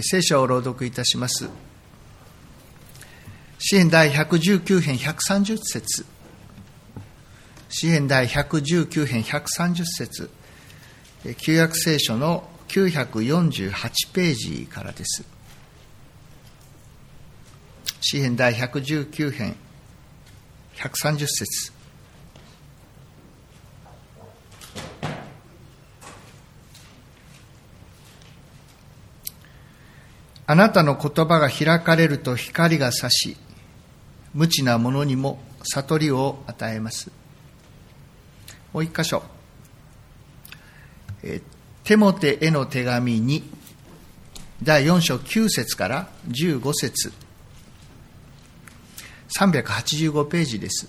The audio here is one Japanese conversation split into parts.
聖書を朗読いたします。詩篇第119編130節詩篇第119編130節旧約聖書の948ページからです。詩篇第119編130節あなたの言葉が開かれると光が差し、無知な者にも悟りを与えます。もう一箇所。えテモテへの手紙に、第4章9節から15節385ページです。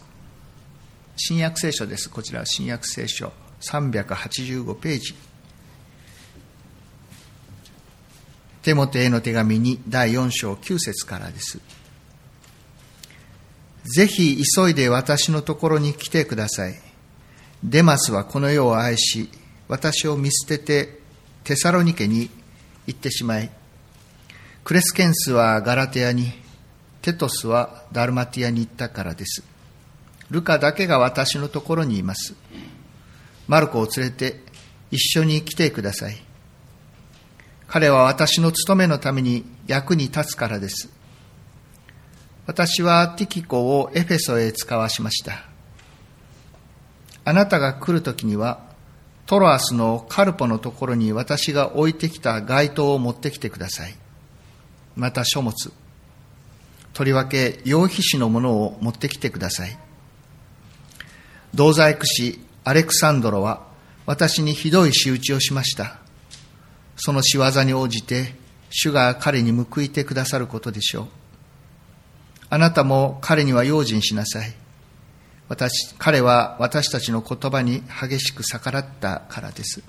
新約聖書です。こちらは新約聖書385ページ。テモテへの手紙に第4章9節からです。ぜひ急いで私のところに来てください。デマスはこの世を愛し、私を見捨ててテサロニケに行ってしまい、クレスケンスはガラテアに、テトスはダルマティアに行ったからです。ルカだけが私のところにいます。マルコを連れて一緒に来てください。彼は私の務めのために役に立つからです。私はティキコをエフェソへ使わしました。あなたが来るときには、トロアスのカルポのところに私が置いてきた街灯を持ってきてください。また書物。とりわけ、羊皮紙のものを持ってきてください。同細工師アレクサンドロは私にひどい仕打ちをしました。その仕業に応じて、主が彼に報いてくださることでしょう。あなたも彼には用心しなさい。私、彼は私たちの言葉に激しく逆らったからです。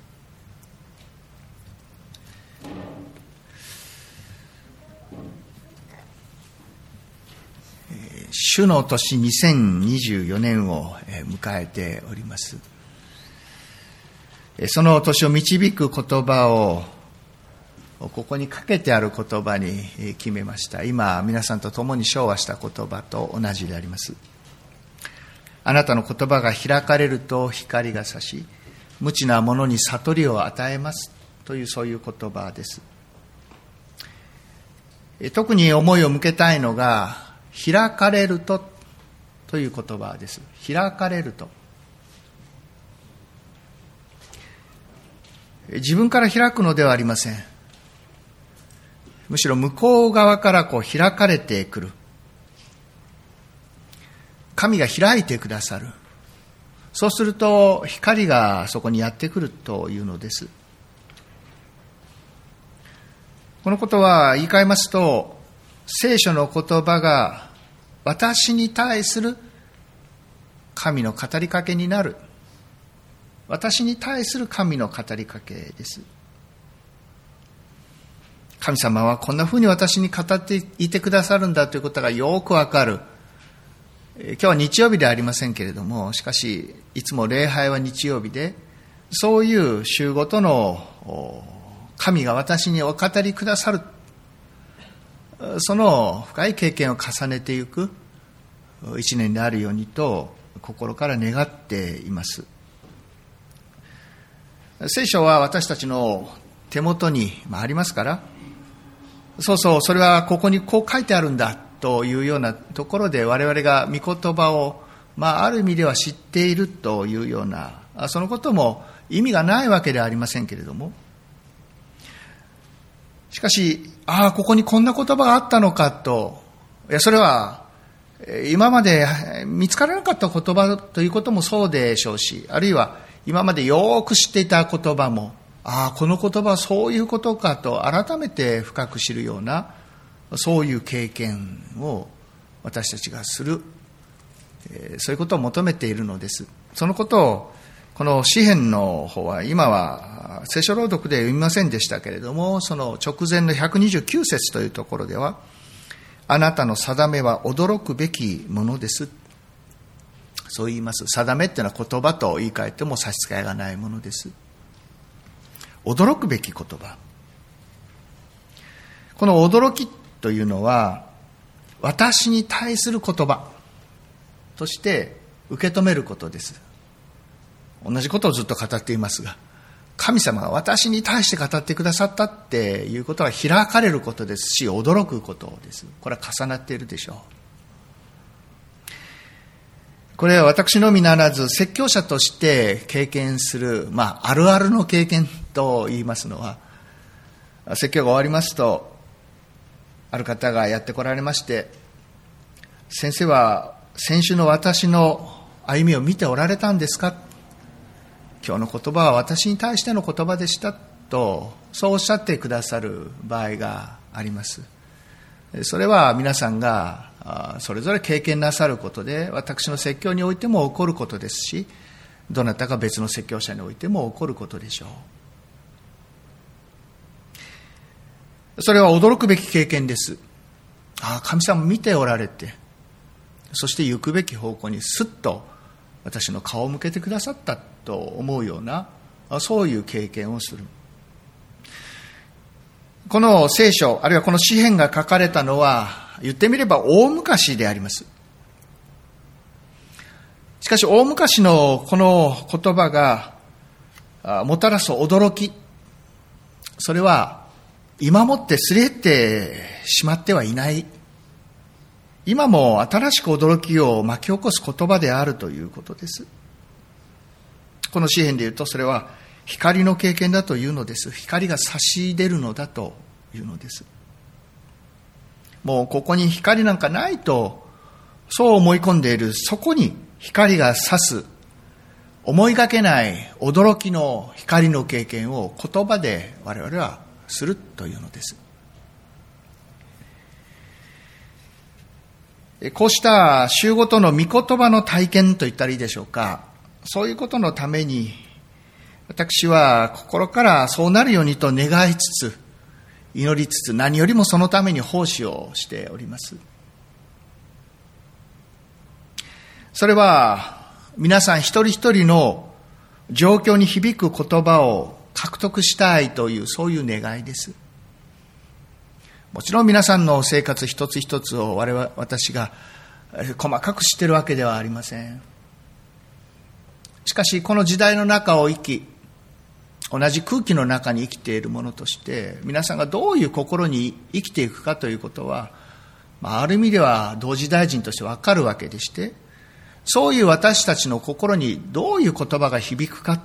主の年2024年を迎えております。その年を導く言葉をここにかけてある言葉に決めました。今、皆さんと共に昭和した言葉と同じであります。あなたの言葉が開かれると光が差し、無知な者に悟りを与えますというそういう言葉です。特に思いを向けたいのが、開かれるとという言葉です。開かれると。自分から開くのではありません。むしろ向こう側からこう開かれてくる。神が開いてくださる。そうすると光がそこにやってくるというのです。このことは言い換えますと、聖書の言葉が私に対する神の語りかけになる。私に対する神の語りかけです。神様はこんな風に私に語っていてくださるんだということがよくわかる。今日は日曜日ではありませんけれども、しかし、いつも礼拝は日曜日で、そういう週ごとの神が私にお語りくださる、その深い経験を重ねていく一年であるようにと心から願っています。聖書は私たちの手元にありますから、そうそう、それはここにこう書いてあるんだというようなところで我々が御言葉を、まあ、ある意味では知っているというような、そのことも意味がないわけではありませんけれども、しかし、ああ、ここにこんな言葉があったのかと、いや、それは、今まで見つからなかった言葉ということもそうでしょうし、あるいは今までよく知っていた言葉も、ああ、この言葉そういうことかと改めて深く知るような、そういう経験を私たちがする、そういうことを求めているのです。そのことを、この詩篇の方は、今は聖書朗読で読みませんでしたけれども、その直前の129節というところでは、あなたの定めは驚くべきものです。そう言います。定めっていうのは言葉と言い換えても差し支えがないものです。驚くべき言葉。この驚きというのは、私に対する言葉として受け止めることです。同じことをずっと語っていますが、神様が私に対して語ってくださったっていうことは開かれることですし、驚くことです。これは重なっているでしょう。これは私のみならず、説教者として経験する、まあ、あるあるの経験と言いますのは、説教が終わりますと、ある方がやってこられまして、先生は先週の私の歩みを見ておられたんですか？今日の言葉は私に対しての言葉でしたと、そうおっしゃってくださる場合があります。それは皆さんがそれぞれ経験なさることで、私の説教においても起こることですし、どなたか別の説教者においても起こることでしょう。それは驚くべき経験です。ああ、神様見ておられて、そして行くべき方向にすっと私の顔を向けてくださったと思うような、そういう経験をする。この聖書、あるいはこの詩篇が書かれたのは、言ってみれば大昔であります。しかし大昔のこの言葉がもたらす驚き、それは今もってすれてしまってはいない。今も新しく驚きを巻き起こす言葉であるということです。この詩篇で言うとそれは光の経験だというのです。光が差し出るのだというのです。もうここに光なんかないと、そう思い込んでいる、そこに光が差す、思いがけない驚きの光の経験を言葉で我々はするというのです。こうした週ごとの御言葉の体験と言ったらいいでしょうか。そういうことのために、私は心からそうなるようにと願いつつ、祈りつつ何よりもそのために奉仕をしておりますそれは皆さん一人一人の状況に響く言葉を獲得したいというそういう願いです。もちろん皆さんの生活一つ一つを我々私が細かく知ってるわけではありません。しかしこの時代の中を生き同じ空気の中に生きているものとして皆さんがどういう心に生きていくかということは、まあ、ある意味では同時大臣としてわかるわけでしてそういう私たちの心にどういう言葉が響くか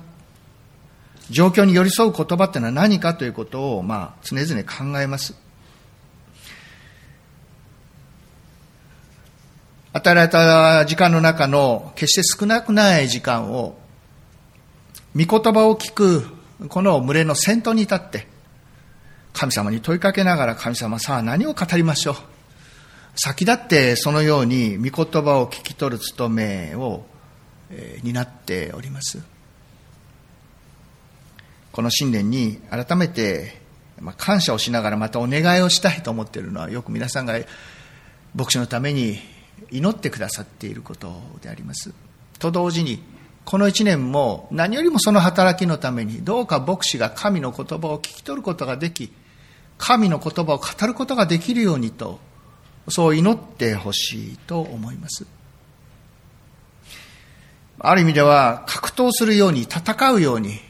状況に寄り添う言葉っていうのは何かということを、まあ、常々考えます与えられた時間の中の決して少なくない時間を御言葉を聞くこの群れの先頭に立って、神様に問いかけながら神様さあ何を語りましょう。先立ってそのように御言葉を聞き取る務めを、担っております。この新年に改めて、感謝をしながらまたお願いをしたいと思っているのはよく皆さんが牧師のために祈ってくださっていることであります。と同時にこの一年も何よりもその働きのためにどうか牧師が神の言葉を聞き取ることができ神の言葉を語ることができるようにとそう祈ってほしいと思いますある意味では格闘するように戦うように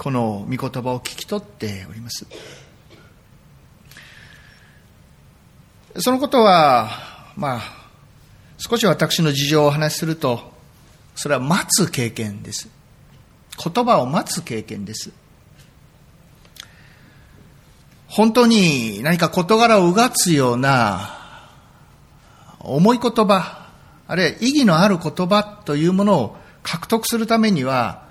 この御言葉を聞き取っておりますそのことはまあ少し私の事情をお話しするとそれは待つ経験です。言葉を待つ経験です。本当に何か事柄をうがつような重い言葉、あるいは意義のある言葉というものを獲得するためには、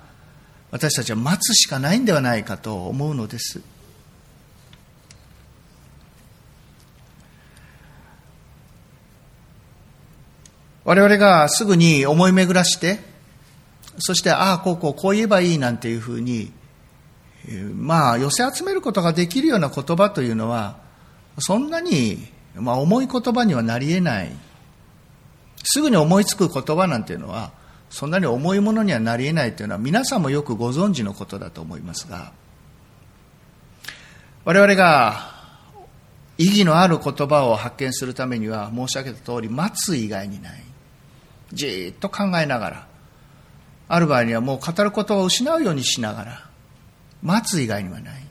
私たちは待つしかないんではないかと思うのです。我々がすぐに思い巡らして、そして、ああ、こうこう、こう言えばいいなんていうふうに、まあ、寄せ集めることができるような言葉というのは、そんなに、まあ、重い言葉にはなり得ない。すぐに思いつく言葉なんていうのは、そんなに重いものにはなり得ないというのは、皆さんもよくご存知のことだと思いますが、我々が意義のある言葉を発見するためには申し上げた通り待つ以外にない。じっと考えながらある場合にはもう語ることを失うようにしながら待つ以外にはない。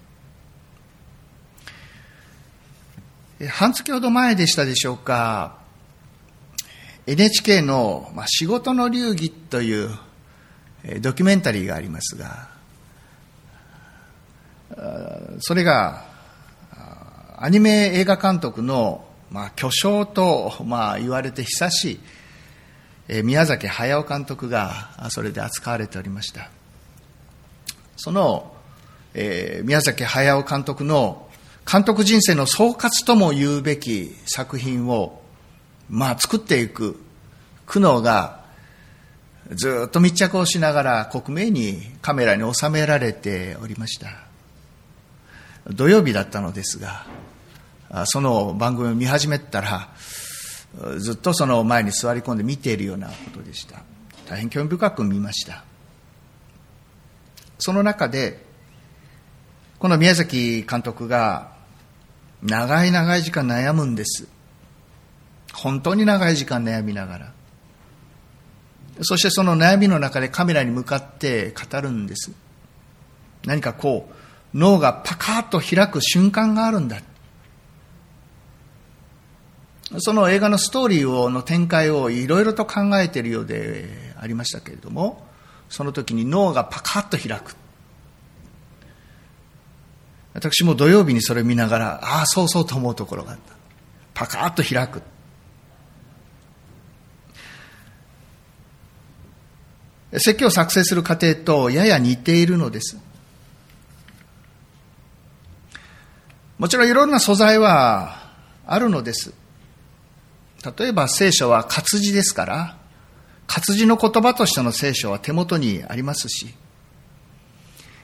半月ほど前でしたでしょうか。NHK の「仕事の流儀」というドキュメンタリーがありますがそれがアニメ映画監督の、まあ、巨匠と、まあ、言われて久しい、宮崎駿監督がそれで扱われておりました。その、えー、宮崎駿監督の監督人生の総括とも言うべき作品を、まあ、作っていく苦悩がずっと密着をしながら克明にカメラに収められておりました。土曜日だったのですがその番組を見始めたらずっとその前に座り込んで見ているようなことでした。大変興味深く見ました。その中でこの宮崎監督が長い長い時間悩むんです。本当に長い時間悩みながら。そしてその悩みの中でカメラに向かって語るんです。何かこう脳がパカッと開く瞬間があるんだ。その映画のストーリーをの展開をいろいろと考えているようでありましたけれどもその時に脳がパカッと開く。私も土曜日にそれを見ながらああそうそうと思うところがあった。パカッと開く。説教を作成する過程とやや似ているのです。もちろんいろんな素材はあるのです。例えば聖書は活字ですから、活字の言葉としての聖書は手元にありますし、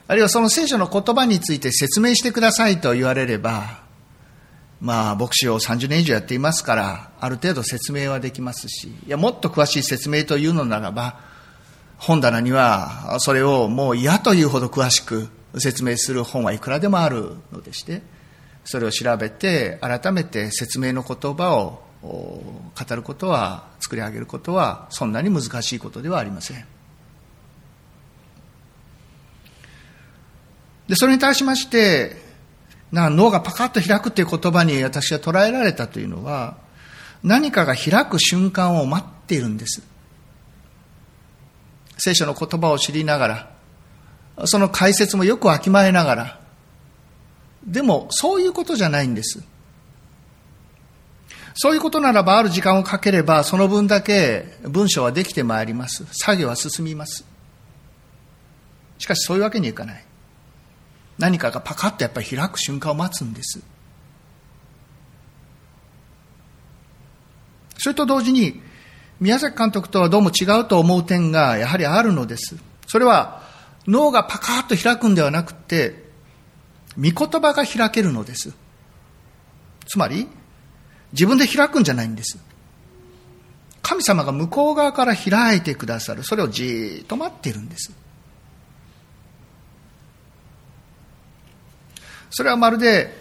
あるいはその聖書の言葉について説明してくださいと言われれば、まあ、牧師を30年以上やっていますから、ある程度説明はできますし、いや、もっと詳しい説明というのならば、本棚には、それをもう嫌というほど詳しく説明する本はいくらでもあるのでして、それを調べて、改めて説明の言葉を語ることは作り上げることはそんなに難しいことではありません。でそれに対しましてな脳がパカッと開くという言葉に私は捉えられたというのは何かが開く瞬間を待っているんです。聖書の言葉を知りながらその解説もよくわきまえながらでもそういうことじゃないんですそういうことならばある時間をかければその分だけ文章はできてまいります。作業は進みます。しかしそういうわけにいかない。何かがパカッとやっぱり開く瞬間を待つんです。それと同時に宮崎監督とはどうも違うと思う点がやはりあるのです。それは脳がパカッと開くんではなくて、御言葉が開けるのです。つまり、自分で開くんじゃないんです。神様が向こう側から開いてくださる。それをじっと待っているんです。それはまるで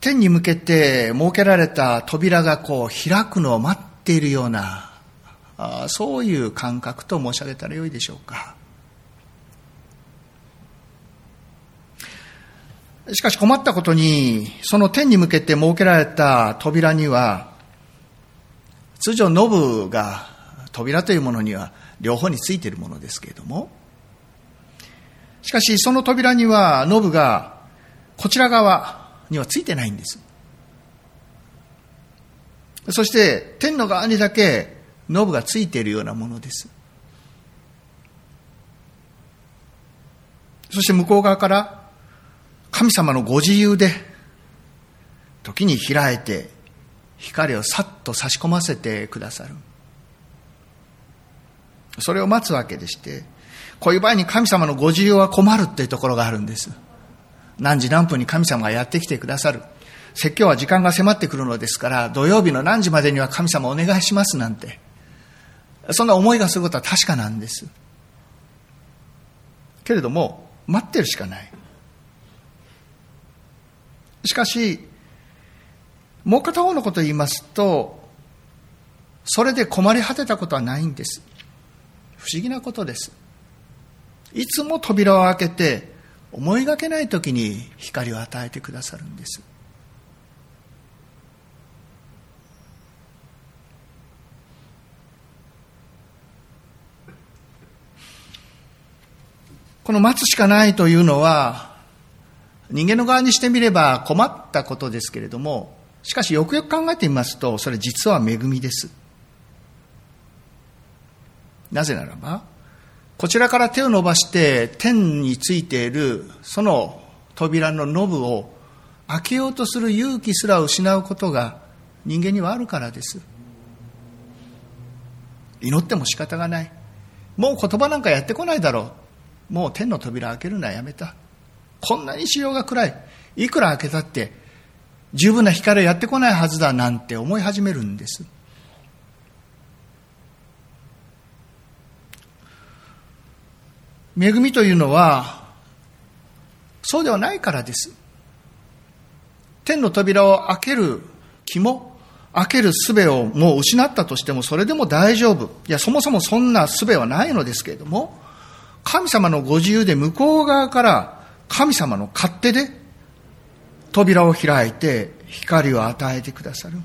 天に向けて設けられた扉がこう開くのを待っているような、あそういう感覚と申し上げたらよいでしょうか。しかし困ったことに、その天に向けて設けられた扉には、通常ノブが扉というものには両方についているものですけれども、しかしその扉にはノブがこちら側にはついてないんです。そして天の側にだけノブがついているようなものです。そして向こう側から神様のご自由で、時に開いて、光をさっと差し込ませてくださる。それを待つわけでして、こういう場合に神様のご自由は困るっていうところがあるんです。何時何分に神様がやってきてくださる。説教は時間が迫ってくるのですから、土曜日の何時までには神様お願いしますなんて。そんな思いがすることは確かなんです。けれども、待ってるしかない。しかし、もう片方のことを言いますと、それで困り果てたことはないんです。不思議なことです。いつも扉を開けて、思いがけない時に光を与えてくださるんです。この待つしかないというのは、人間の側にしてみれば困ったことですけれども、しかしよくよく考えてみますと、それ実は恵みです。なぜならば、こちらから手を伸ばして天についているその扉のノブを開けようとする勇気すら失うことが人間にはあるからです。祈っても仕方がない。もう言葉なんかやってこないだろう。もう天の扉開けるのはやめた。こんなに潮が暗い。いくら開けたって十分な光はやってこないはずだなんて思い始めるんです。恵みというのは、そうではないからです。天の扉を開ける気も、開ける術をもう失ったとしても、それでも大丈夫。いや、そもそもそんな術はないのですけれども、神様のご自由で向こう側から神様の勝手で扉を開いて光を与えてくださる。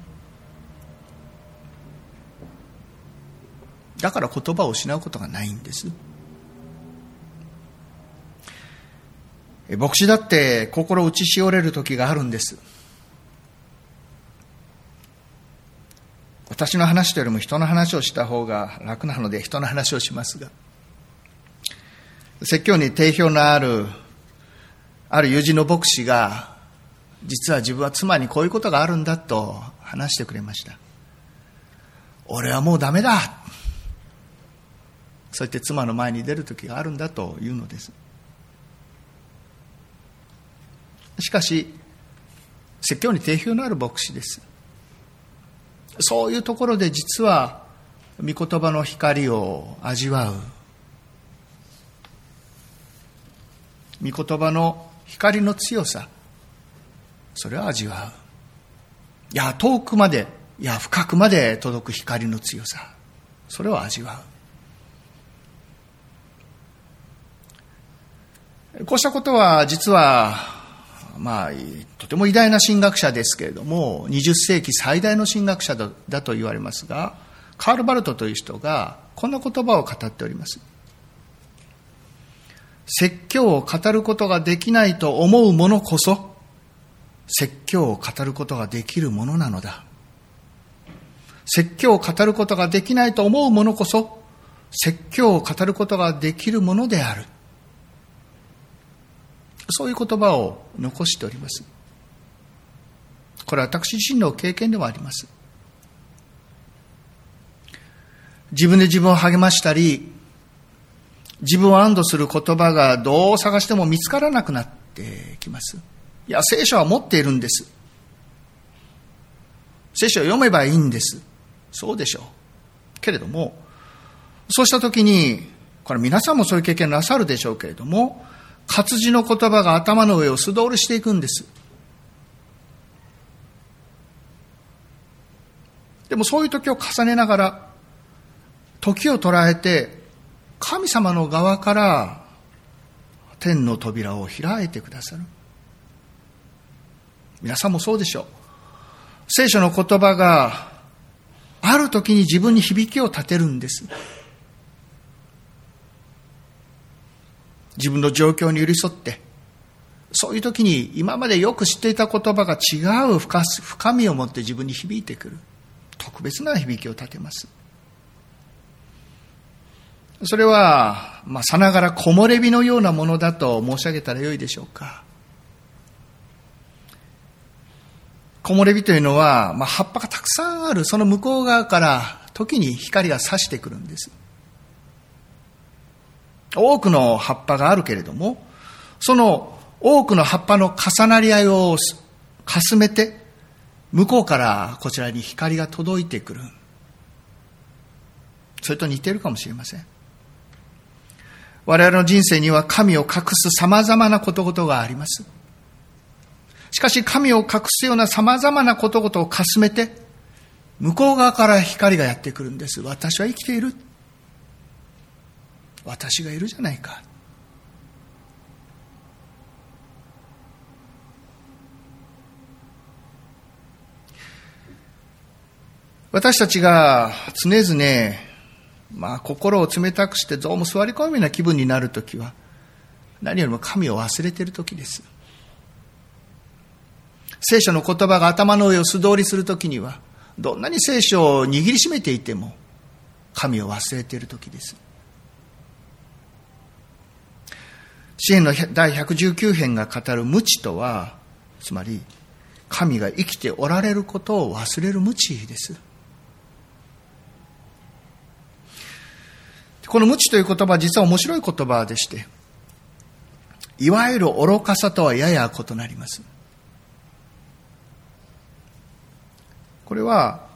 だから言葉を失うことがないんです。牧師だって心打ちしおれる時があるんです。私の話というよりも人の話をした方が楽なので人の話をしますが、説教に定評のある、ある友人の牧師が、実は自分は妻にこういうことがあるんだと話してくれました。俺はもうダメだそうやって妻の前に出る時があるんだというのです。しかし、説教に定評のある牧師です。そういうところで実は、御言葉の光を味わう。御言葉の光の強さ、それを味わう。いや、遠くまで、いや、深くまで届く光の強さ、それを味わう。こうしたことは実はまあ、とても偉大な神学者ですけれども、20世紀最大の神学者だと言われますが、カール・バルトという人がこんな言葉を語っております。説教を語ることができないと思う者こそ、説教を語ることができるものなのだ。説教を語ることができないと思う者こそ、説教を語ることができるものである。そういう言葉を残しております。これは私自身の経験でもあります。自分で自分を励ましたり、自分を安堵する言葉がどう探しても見つからなくなってきます。いや、聖書は持っているんです。聖書を読めばいいんです。そうでしょう。けれども、そうしたときに、これ皆さんもそういう経験なさるでしょうけれども、活字の言葉が頭の上を素通りしていくんです。でもそういう時を重ねながら、時を捉えて、神様の側から天の扉を開いてくださる。皆さんもそうでしょう。聖書の言葉がある時に自分に響きを立てるんです。自分の状況に寄り添って、そういう時に今までよく知っていた言葉が違う深みを持って自分に響いてくる。特別な響きを立てます。それは、まあ、さながら木漏れ日のようなものだと申し上げたらよいでしょうか。木漏れ日というのは、まあ、葉っぱがたくさんある、その向こう側から時に光が差してくるんです。多くの葉っぱがあるけれども、その多くの葉っぱの重なり合いをかすめて、向こうからこちらに光が届いてくる。それと似てるかもしれません。我々の人生には神を隠す様々なことごとがあります。しかし神を隠すような様々なことごとをかすめて、向こう側から光がやってくるんです。私は生きている。私がいるじゃないか。私たちが常々、まあ、心を冷たくしてどうも座り込むような気分になるときは、何よりも神を忘れているときです。聖書の言葉が頭の上を素通りするときには、どんなに聖書を握りしめていても、神を忘れているときです。支援の第119編が語る無知とは、つまり、神が生きておられることを忘れる無知です。この無知という言葉は実は面白い言葉でして、いわゆる愚かさとはやや異なります。これは、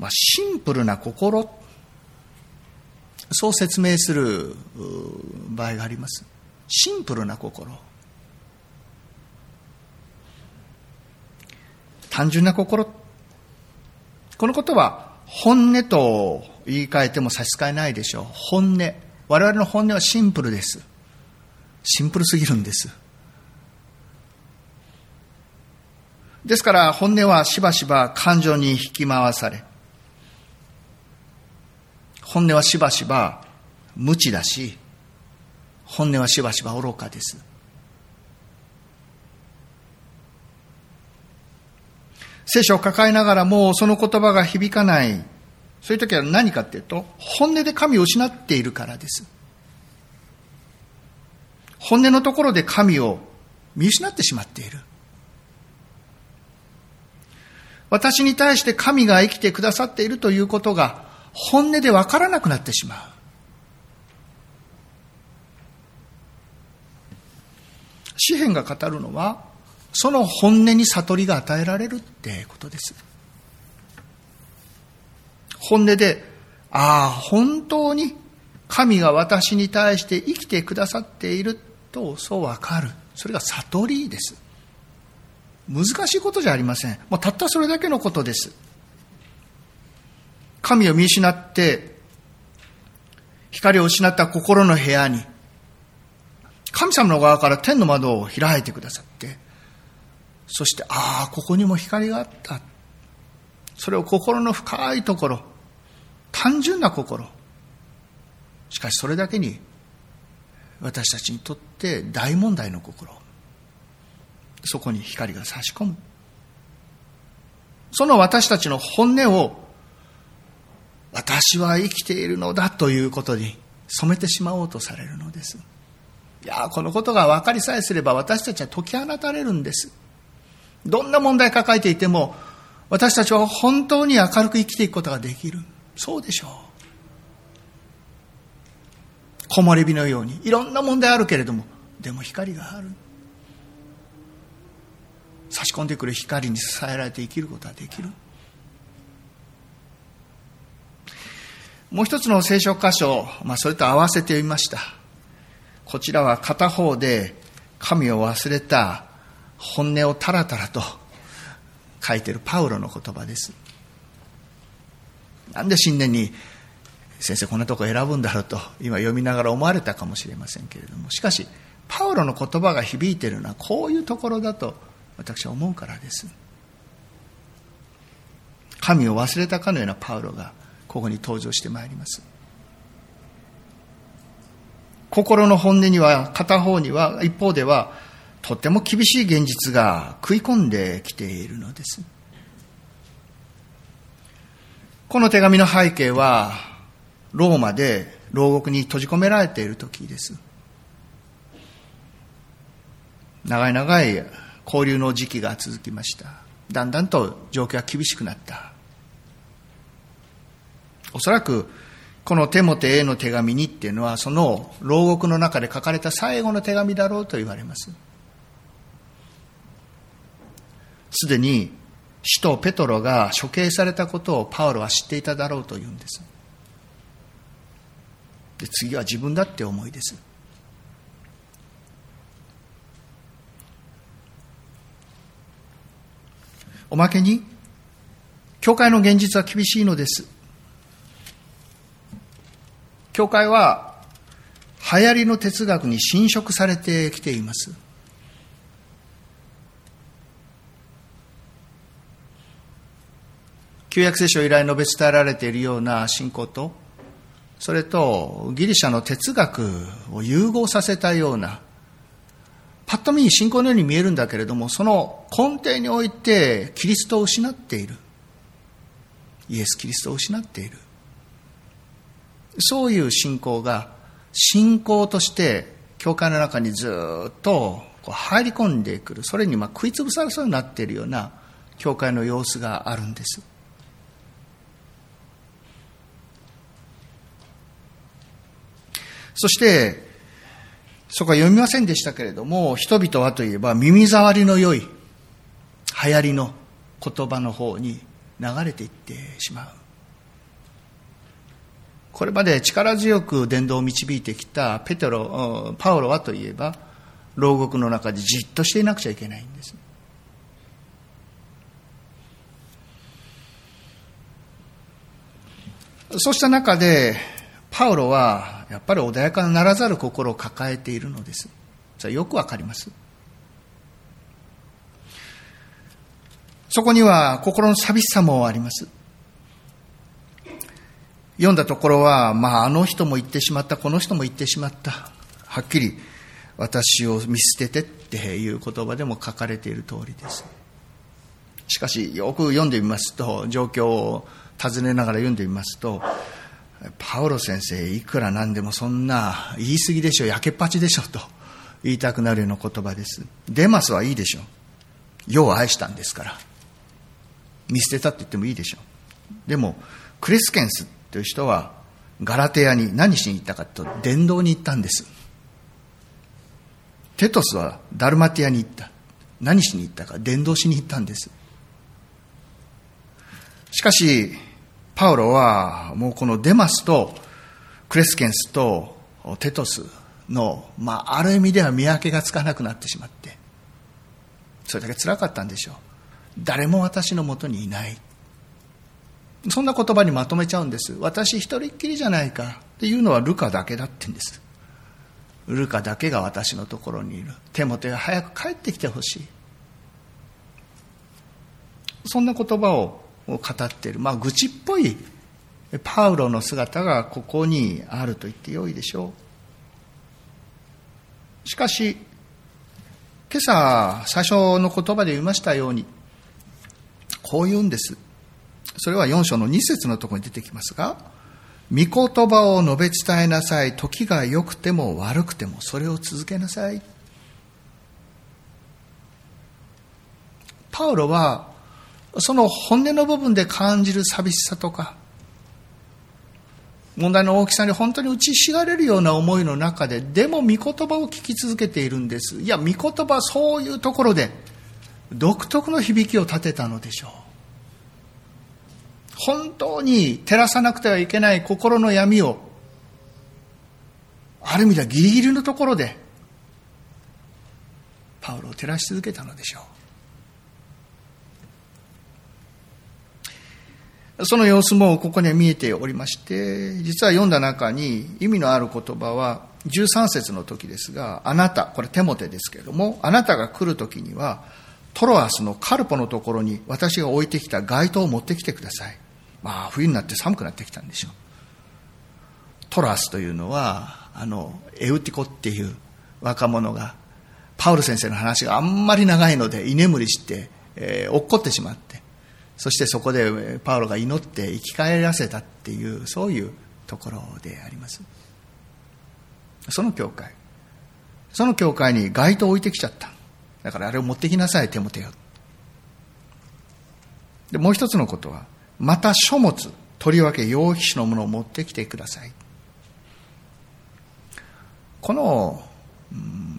まあ、シンプルな心、そう説明する場合があります。シンプルな心。単純な心。このことは本音と言い換えても差し支えないでしょう。本音。我々の本音はシンプルです。シンプルすぎるんです。ですから本音はしばしば感情に引き回され、本音はしばしば無知だし、本音はしばしば愚かです。聖書を抱えながらもその言葉が響かない。そういう時は何かっていうと、本音で神を失っているからです。本音のところで神を見失ってしまっている。私に対して神が生きてくださっているということが本音でわからなくなってしまう。詩篇が語るのはその本音に悟りが与えられるってことです。本音で、ああ、本当に神が私に対して生きてくださっていると、そうわかる。それが悟りです。難しいことじゃありません。もうたったそれだけのことです。神を見失って、光を失った心の部屋に、神様の側から天の窓を開いてくださって、そして、ああ、ここにも光があった。それを心の深いところ、単純な心。しかしそれだけに、私たちにとって大問題の心。そこに光が差し込む。その私たちの本音を、私は生きているのだということに染めてしまおうとされるのです。いやこのことが分かりさえすれば私たちは解き放たれるんです。どんな問題抱えていても、私たちは本当に明るく生きていくことができる。そうでしょう。木漏れ日のように、いろんな問題あるけれども、でも光がある。差し込んでくる光に支えられて生きることができる。もう一つの聖書箇所、まあ、それと合わせてみました。こちらは片方で神を忘れた本音をたらたらと書いてるパウロの言葉です。なんで新年に先生こんなとこ選ぶんだろうと今読みながら思われたかもしれませんけれども。しかしパウロの言葉が響いているのはこういうところだと私は思うからです。神を忘れたかのようなパウロがここに登場してまいります。心の本音には片方には一方ではとても厳しい現実が食い込んできているのです。この手紙の背景は、ローマで牢獄に閉じ込められている時です。長い長い交流の時期が続きました。だんだんと状況が厳しくなった。おそらく、このテモテへの手紙にっていうのは、その牢獄の中で書かれた最後の手紙だろうと言われます。すでに使徒ペトロが処刑されたことをパウロは知っていただろうというんですで次は自分だって思いですおまけに、教会の現実は厳しいのです。教会は流行りの哲学に侵食されてきています。旧約聖書以来述べ伝えられているような信仰と、それとギリシャの哲学を融合させたような、パッと見に信仰のように見えるんだけれども、その根底においてキリストを失っている。イエス・キリストを失っている。そういう信仰が信仰として教会の中にずっと入り込んでくる、それにま食いつぶされそうになっているような教会の様子があるんです。そして、そこは読みませんでしたけれども、人々はといえば耳障りの良い流行りの言葉の方に流れていってしまう。これまで力強く伝道を導いてきたペテロ、パウロはといえば、牢獄の中でじっとしていなくちゃいけないんです。そうした中で、パウロはやっぱり穏やかならざる心を抱えているのです。それよくわかります。そこには心の寂しさもあります。読んだところは、まあ、あの人も言ってしまった、この人も言ってしまった。はっきり、私を見捨ててっていう言葉でも書かれている通りです。しかし、よく読んでみますと、状況を尋ねながら読んでみますと、パウロ先生、いくらなんでもそんな言い過ぎでしょ、焼けっぱちでしょと言いたくなるような言葉です。デマスはいいでしょ。世を愛したんですから。見捨てたって言ってもいいでしょ。でも、クレスケンスという人は、ガラテヤに何しに行ったかと、伝道に行ったんです。テトスはダルマティアに行った。何しに行ったか、伝道しに行ったんです。しかし、パウロはもうこのデマスとクレスケンスとテトスの、まあ、ある意味では見分けがつかなくなってしまって、それだけ辛かったんでしょう。誰も私のもとにいない。そんな言葉にまとめちゃうんです。私一人っきりじゃないかっていうのはルカだけだってんです。ルカだけが私のところにいる。手元が早く帰ってきてほしい。そんな言葉をを語っている、まあ、愚痴っぽいパウロの姿がここにあると言ってよいでしょう。しかし、今朝最初の言葉で言いましたように、こう言うんです。それは4章の2節のところに出てきますが、御言葉を述べ伝えなさい。時が良くても悪くてもそれを続けなさい。パウロはその本音の部分で感じる寂しさとか、問題の大きさに本当に打ちひしがれるような思いの中で、でも御言葉を聞き続けているんです。いや、御言葉そういうところで、独特の響きを立てたのでしょう。本当に照らさなくてはいけない心の闇を、ある意味ではギリギリのところで、パウロを照らし続けたのでしょう。その様子もここには見えておりまして、実は読んだ中に意味のある言葉は13節の時ですが、あなた、これテモテですけれども、あなたが来る時には、トロアスのカルポのところに私が置いてきた街灯を持ってきてください。まあ、冬になって寒くなってきたんでしょう。トロアスというのは、あの、エウティコっていう若者が、パウル先生の話があんまり長いので居眠りして、えー、落っこってしまって、そしてそこでパウロが祈って生き返らせたっていうそういうところであります。その教会。その教会に街灯を置いてきちゃった。だからあれを持ってきなさい手も手よでもう一つのことはまた書物とりわけ用皮紙のものを持ってきてください。この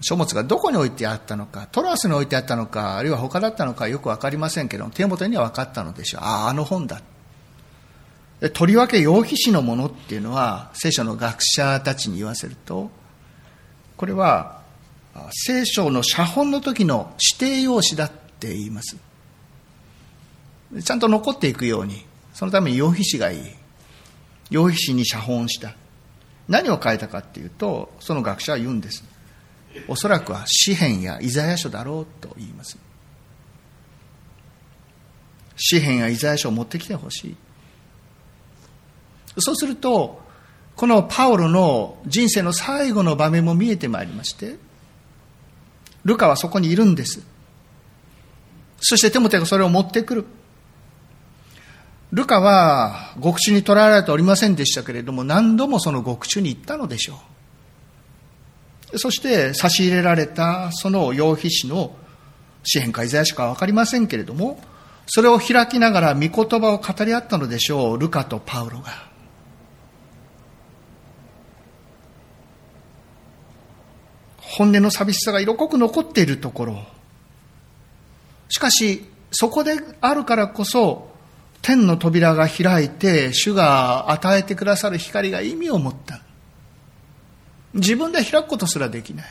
書物がどこに置いてあったのか、トラスに置いてあったのか、あるいは他だったのかよくわかりませんけど、手元には分かったのでしょう。ああ、あの本だ。とりわけ楊皮紙のものっていうのは、聖書の学者たちに言わせると、これは、聖書の写本の時の指定用紙だって言います。ちゃんと残っていくように、そのために用皮紙がいい。用皮紙に写本した。何を書いたかっていうと、その学者は言うんです。おそらくは詩篇やイザヤ書だろうと言います。詩篇やイザヤ書を持ってきてほしい。そうすると、このパウロの人生の最後の場面も見えてまいりまして、ルカはそこにいるんです。そしてテモテがそれを持ってくる。ルカは獄中に捕らえられておりませんでしたけれども、何度もその獄中に行ったのでしょう。そして差し入れられたその用皮紙の詩篇かイザヤ書かわかりませんけれども、それを開きながら御言葉を語り合ったのでしょう、ルカとパウロが。本音の寂しさが色濃く残っているところ。しかし、そこであるからこそ、天の扉が開いて、主が与えてくださる光が意味を持った。自分で開くことすらできない。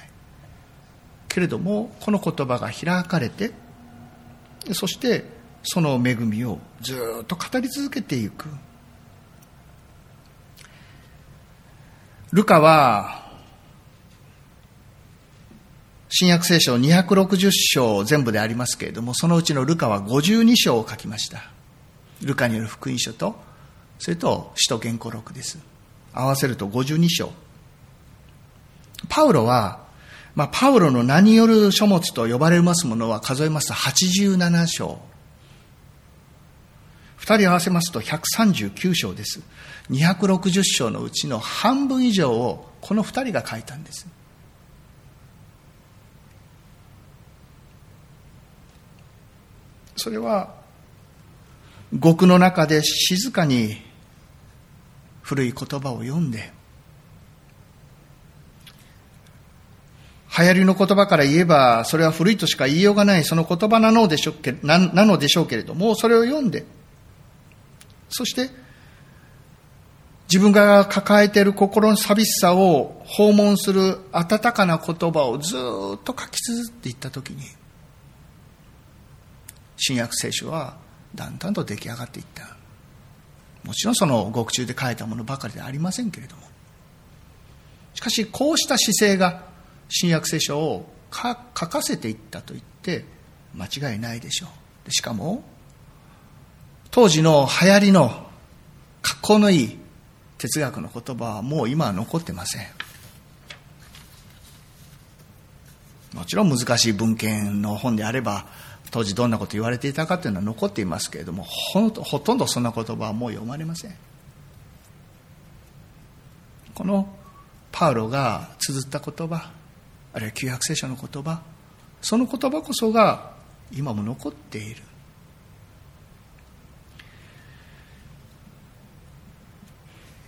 けれども、この言葉が開かれて、そしてその恵みをずっと語り続けていく。ルカは、新約聖書260章全部でありますけれども、そのうちのルカは52章を書きました。ルカによる福音書と、それと使徒言語録です。合わせると52章。パウロは、まあ、パウロの名による書物と呼ばれますものは数えますと87章。二人合わせますと139章です。260章のうちの半分以上をこの二人が書いたんです。それは、獄の中で静かに古い言葉を読んで、流行りの言葉から言えば、それは古いとしか言いようがないその言葉なのでしょうけななのでしょうけれども、それを読んで、そして、自分が抱えている心の寂しさを訪問する温かな言葉をずっと書き綴っていったときに、新約聖書はだんだんと出来上がっていった。もちろんその獄中で書いたものばかりではありませんけれども。しかし、こうした姿勢が新約聖書を書かせていったと言って間違いないでしょう。しかも、当時の流行りの格好のいい哲学の言葉はもう今は残ってません。もちろん難しい文献の本であれば、当時どんなこと言われていたかというのは残っていますけれども、ほほとんどそんな言葉はもう読まれません。このパウロが綴った言葉、あるいは旧約聖書の言葉、その言葉こそが今も残っている。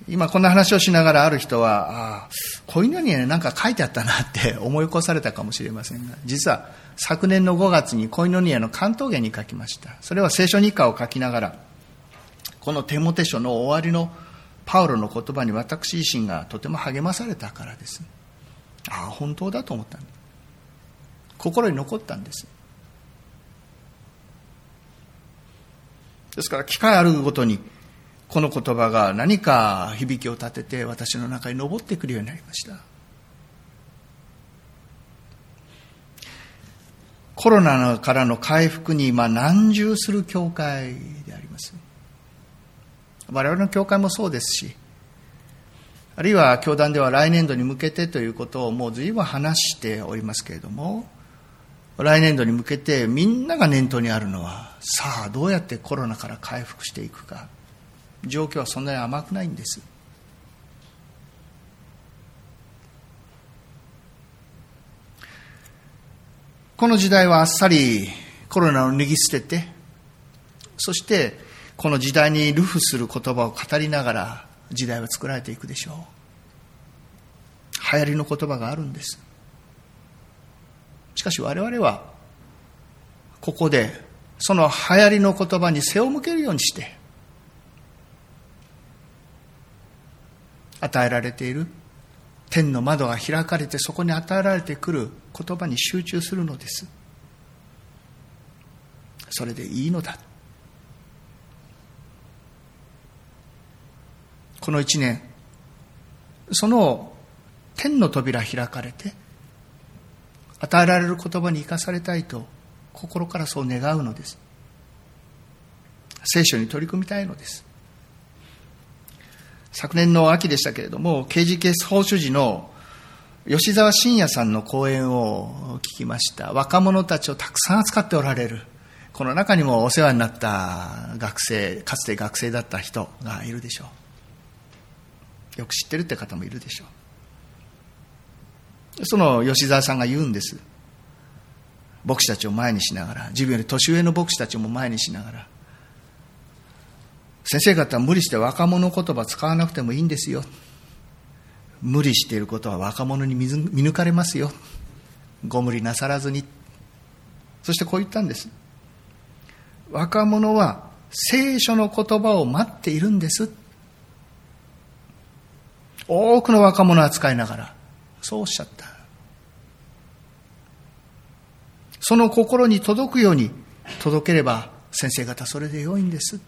今こんな話をしながらある人は、ああ、こういうのに何か書いてあったなって 思い起こされたかもしれませんが、実は昨年の5月にコイノニアの関東言に書きました。それは聖書日課を書きながら、このテモテ書の終わりのパウロの言葉に私自身がとても励まされたからです。ああ、本当だと思った心に残ったんです。ですから、機会あるごとに、この言葉が何か響きを立てて私の中に登ってくるようになりました。コロナからの回復に今難重する教会であります。我々の教会もそうですしあるいは教団では来年度に向けてということをもう随分話しておりますけれども来年度に向けてみんなが念頭にあるのはさあどうやってコロナから回復していくか。状況はそんなに甘くないんです。この時代はあっさりコロナを脱ぎ捨ててそしてこの時代に流布する言葉を語りながら時代は作られていくでしょう。流行りの言葉があるんです。しかし我々はここでその流行りの言葉に背を向けるようにして与えられている天の窓が開かれてそこに与えられてくる言葉に集中するのです。それでいいのだこの一年。その天の扉開かれて与えられる言葉に生かされたいと心からそう願うのです。聖書に取り組みたいのです。昨年の秋でしたけれども KGK 総主事の吉沢信也さんの講演を聞きました。若者たちをたくさん扱っておられるこの中にもお世話になった学生かつて学生だった人がいるでしょう。よく知ってるって方もいるでしょう。その吉沢さんが言うんです。牧師たちを前にしながら自分より年上の牧師たちも前にしながら先生方は無理して若者言葉使わなくてもいいんですよ。無理していることは若者に見抜かれますよ。ご無理なさらずに。そしてこう言ったんです。若者は聖書の言葉を待っているんです。多くの若者を扱いながらそうおっしゃった。その心に届くように届ければ先生方それで良いんです。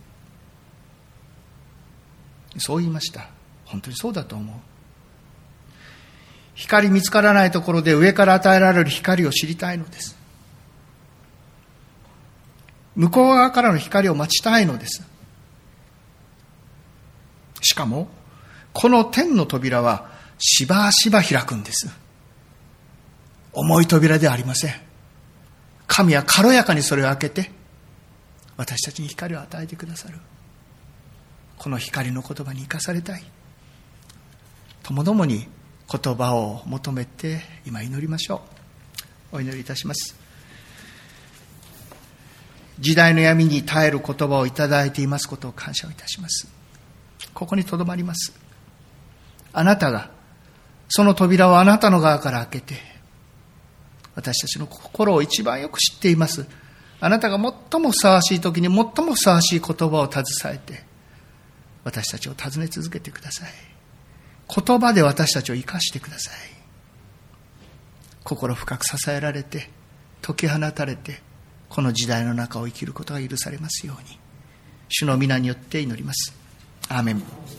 そう言いました。本当にそうだと思う。光見つからないところで上から与えられる光を知りたいのです。向こう側からの光を待ちたいのです。しかもこの天の扉はしばしば開くんです。重い扉ではありません。神は軽やかにそれを開けて私たちに光を与えてくださる。この光の言葉に生かされたい。ともどもに言葉を求めて今祈りましょう。お祈りいたします。時代の闇に耐える言葉をいただいていますことを感謝をいたします。ここにとどまります。あなたがその扉をあなたの側から開けて私たちの心を一番よく知っています。あなたが最もふさわしい時に最もふさわしい言葉を携えて私たちを訪ね続けてください。言葉で私たちを生かしてください。心深く支えられて解き放たれてこの時代の中を生きることが許されますように。主の皆によって祈ります。アーメン。